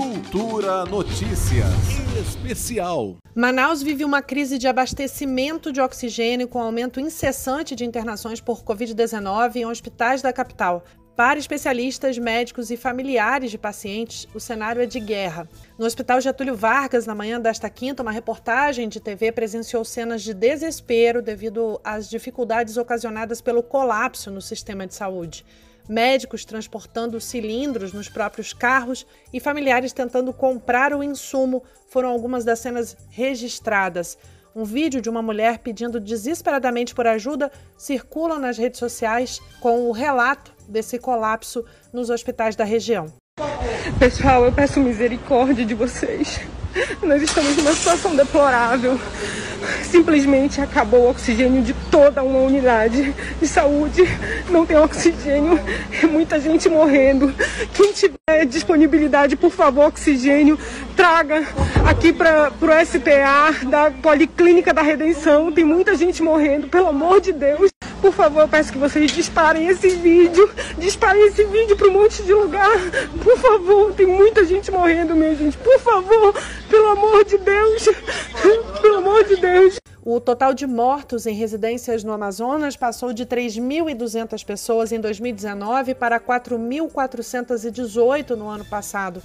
Cultura Notícias Especial. Manaus vive uma crise de abastecimento de oxigênio com aumento incessante de internações por Covid-19 em hospitais da capital. Para especialistas, médicos e familiares de pacientes, o cenário é de guerra. No Hospital Getúlio Vargas, na manhã desta quinta, uma reportagem de TV presenciou cenas de desespero devido às dificuldades ocasionadas pelo colapso no sistema de saúde médicos transportando cilindros nos próprios carros e familiares tentando comprar o insumo foram algumas das cenas registradas. Um vídeo de uma mulher pedindo desesperadamente por ajuda circula nas redes sociais com o relato desse colapso nos hospitais da região. Pessoal, eu peço misericórdia de vocês. Nós estamos numa situação deplorável. Simplesmente acabou o oxigênio de toda uma unidade de saúde. Não tem oxigênio, muita gente morrendo. Quem tiver disponibilidade, por favor, oxigênio, traga aqui para o SPA da Policlínica da Redenção. Tem muita gente morrendo, pelo amor de Deus. Por favor, peço que vocês disparem esse vídeo. Disparem esse vídeo para um monte de lugar. Por favor, tem muita gente morrendo, minha gente. Por favor, pelo amor de Deus. Pelo amor de Deus. O total de mortos em residências no Amazonas passou de 3.200 pessoas em 2019 para 4.418 no ano passado.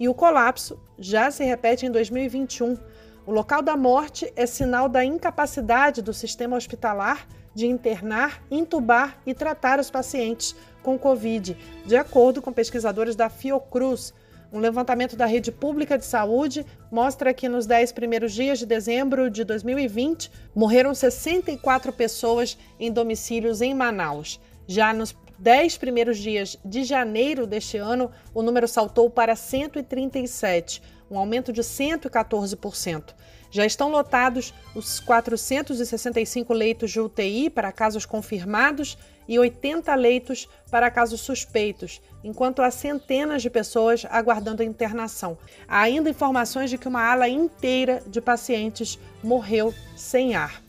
E o colapso já se repete em 2021. O local da morte é sinal da incapacidade do sistema hospitalar de internar, intubar e tratar os pacientes com Covid, de acordo com pesquisadores da Fiocruz. Um levantamento da rede pública de saúde mostra que nos 10 primeiros dias de dezembro de 2020 morreram 64 pessoas em domicílios em Manaus. Já nos 10 primeiros dias de janeiro deste ano, o número saltou para 137, um aumento de 114%. Já estão lotados os 465 leitos de UTI para casos confirmados e 80 leitos para casos suspeitos, enquanto há centenas de pessoas aguardando internação. Há ainda informações de que uma ala inteira de pacientes morreu sem ar.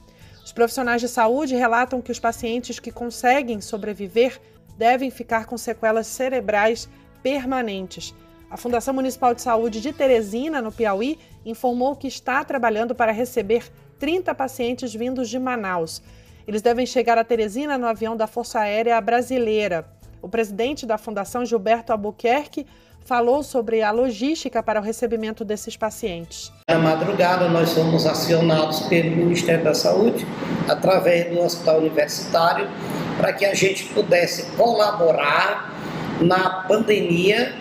Os profissionais de saúde relatam que os pacientes que conseguem sobreviver devem ficar com sequelas cerebrais permanentes. A Fundação Municipal de Saúde de Teresina, no Piauí, informou que está trabalhando para receber 30 pacientes vindos de Manaus. Eles devem chegar a Teresina no avião da Força Aérea Brasileira. O presidente da Fundação, Gilberto Albuquerque, falou sobre a logística para o recebimento desses pacientes. Na madrugada, nós fomos acionados pelo Ministério da Saúde, através do Hospital Universitário, para que a gente pudesse colaborar na pandemia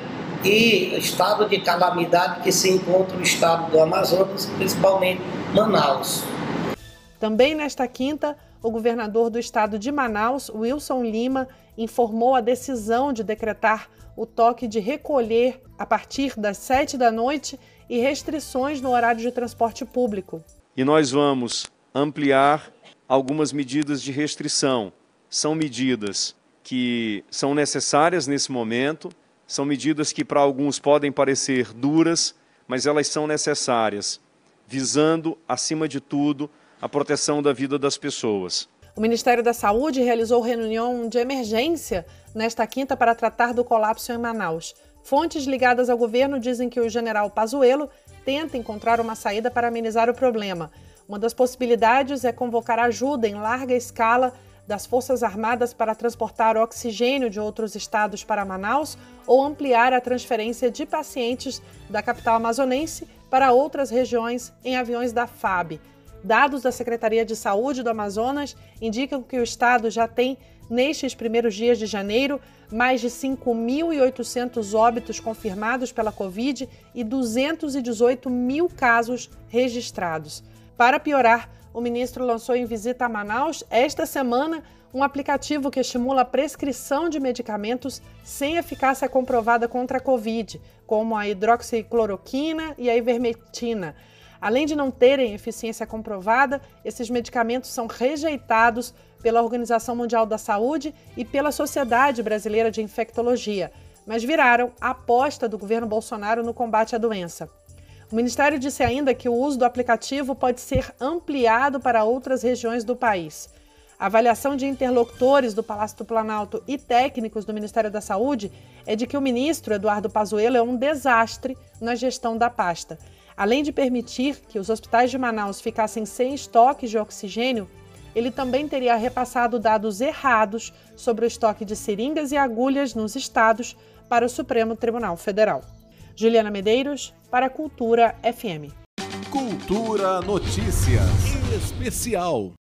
e estado de calamidade que se encontra o estado do Amazonas, principalmente Manaus. Também nesta quinta, o governador do estado de Manaus, Wilson Lima, informou a decisão de decretar o toque de recolher a partir das sete da noite e restrições no horário de transporte público. E nós vamos ampliar algumas medidas de restrição. São medidas que são necessárias nesse momento, são medidas que para alguns podem parecer duras, mas elas são necessárias, visando, acima de tudo, a proteção da vida das pessoas. O Ministério da Saúde realizou reunião de emergência nesta quinta para tratar do colapso em Manaus. Fontes ligadas ao governo dizem que o general Pazuello tenta encontrar uma saída para amenizar o problema. Uma das possibilidades é convocar ajuda em larga escala das Forças Armadas para transportar oxigênio de outros estados para Manaus ou ampliar a transferência de pacientes da capital amazonense para outras regiões em aviões da FAB. Dados da Secretaria de Saúde do Amazonas indicam que o estado já tem, nestes primeiros dias de janeiro, mais de 5.800 óbitos confirmados pela Covid e 218 mil casos registrados. Para piorar, o ministro lançou em visita a Manaus esta semana um aplicativo que estimula a prescrição de medicamentos sem eficácia comprovada contra a Covid, como a hidroxicloroquina e a ivermectina. Além de não terem eficiência comprovada, esses medicamentos são rejeitados pela Organização Mundial da Saúde e pela Sociedade Brasileira de Infectologia, mas viraram a aposta do governo Bolsonaro no combate à doença. O Ministério disse ainda que o uso do aplicativo pode ser ampliado para outras regiões do país. A avaliação de interlocutores do Palácio do Planalto e técnicos do Ministério da Saúde é de que o ministro Eduardo Pazuello é um desastre na gestão da pasta. Além de permitir que os hospitais de Manaus ficassem sem estoque de oxigênio, ele também teria repassado dados errados sobre o estoque de seringas e agulhas nos estados para o Supremo Tribunal Federal. Juliana Medeiros, para Cultura FM. Cultura Notícias Especial.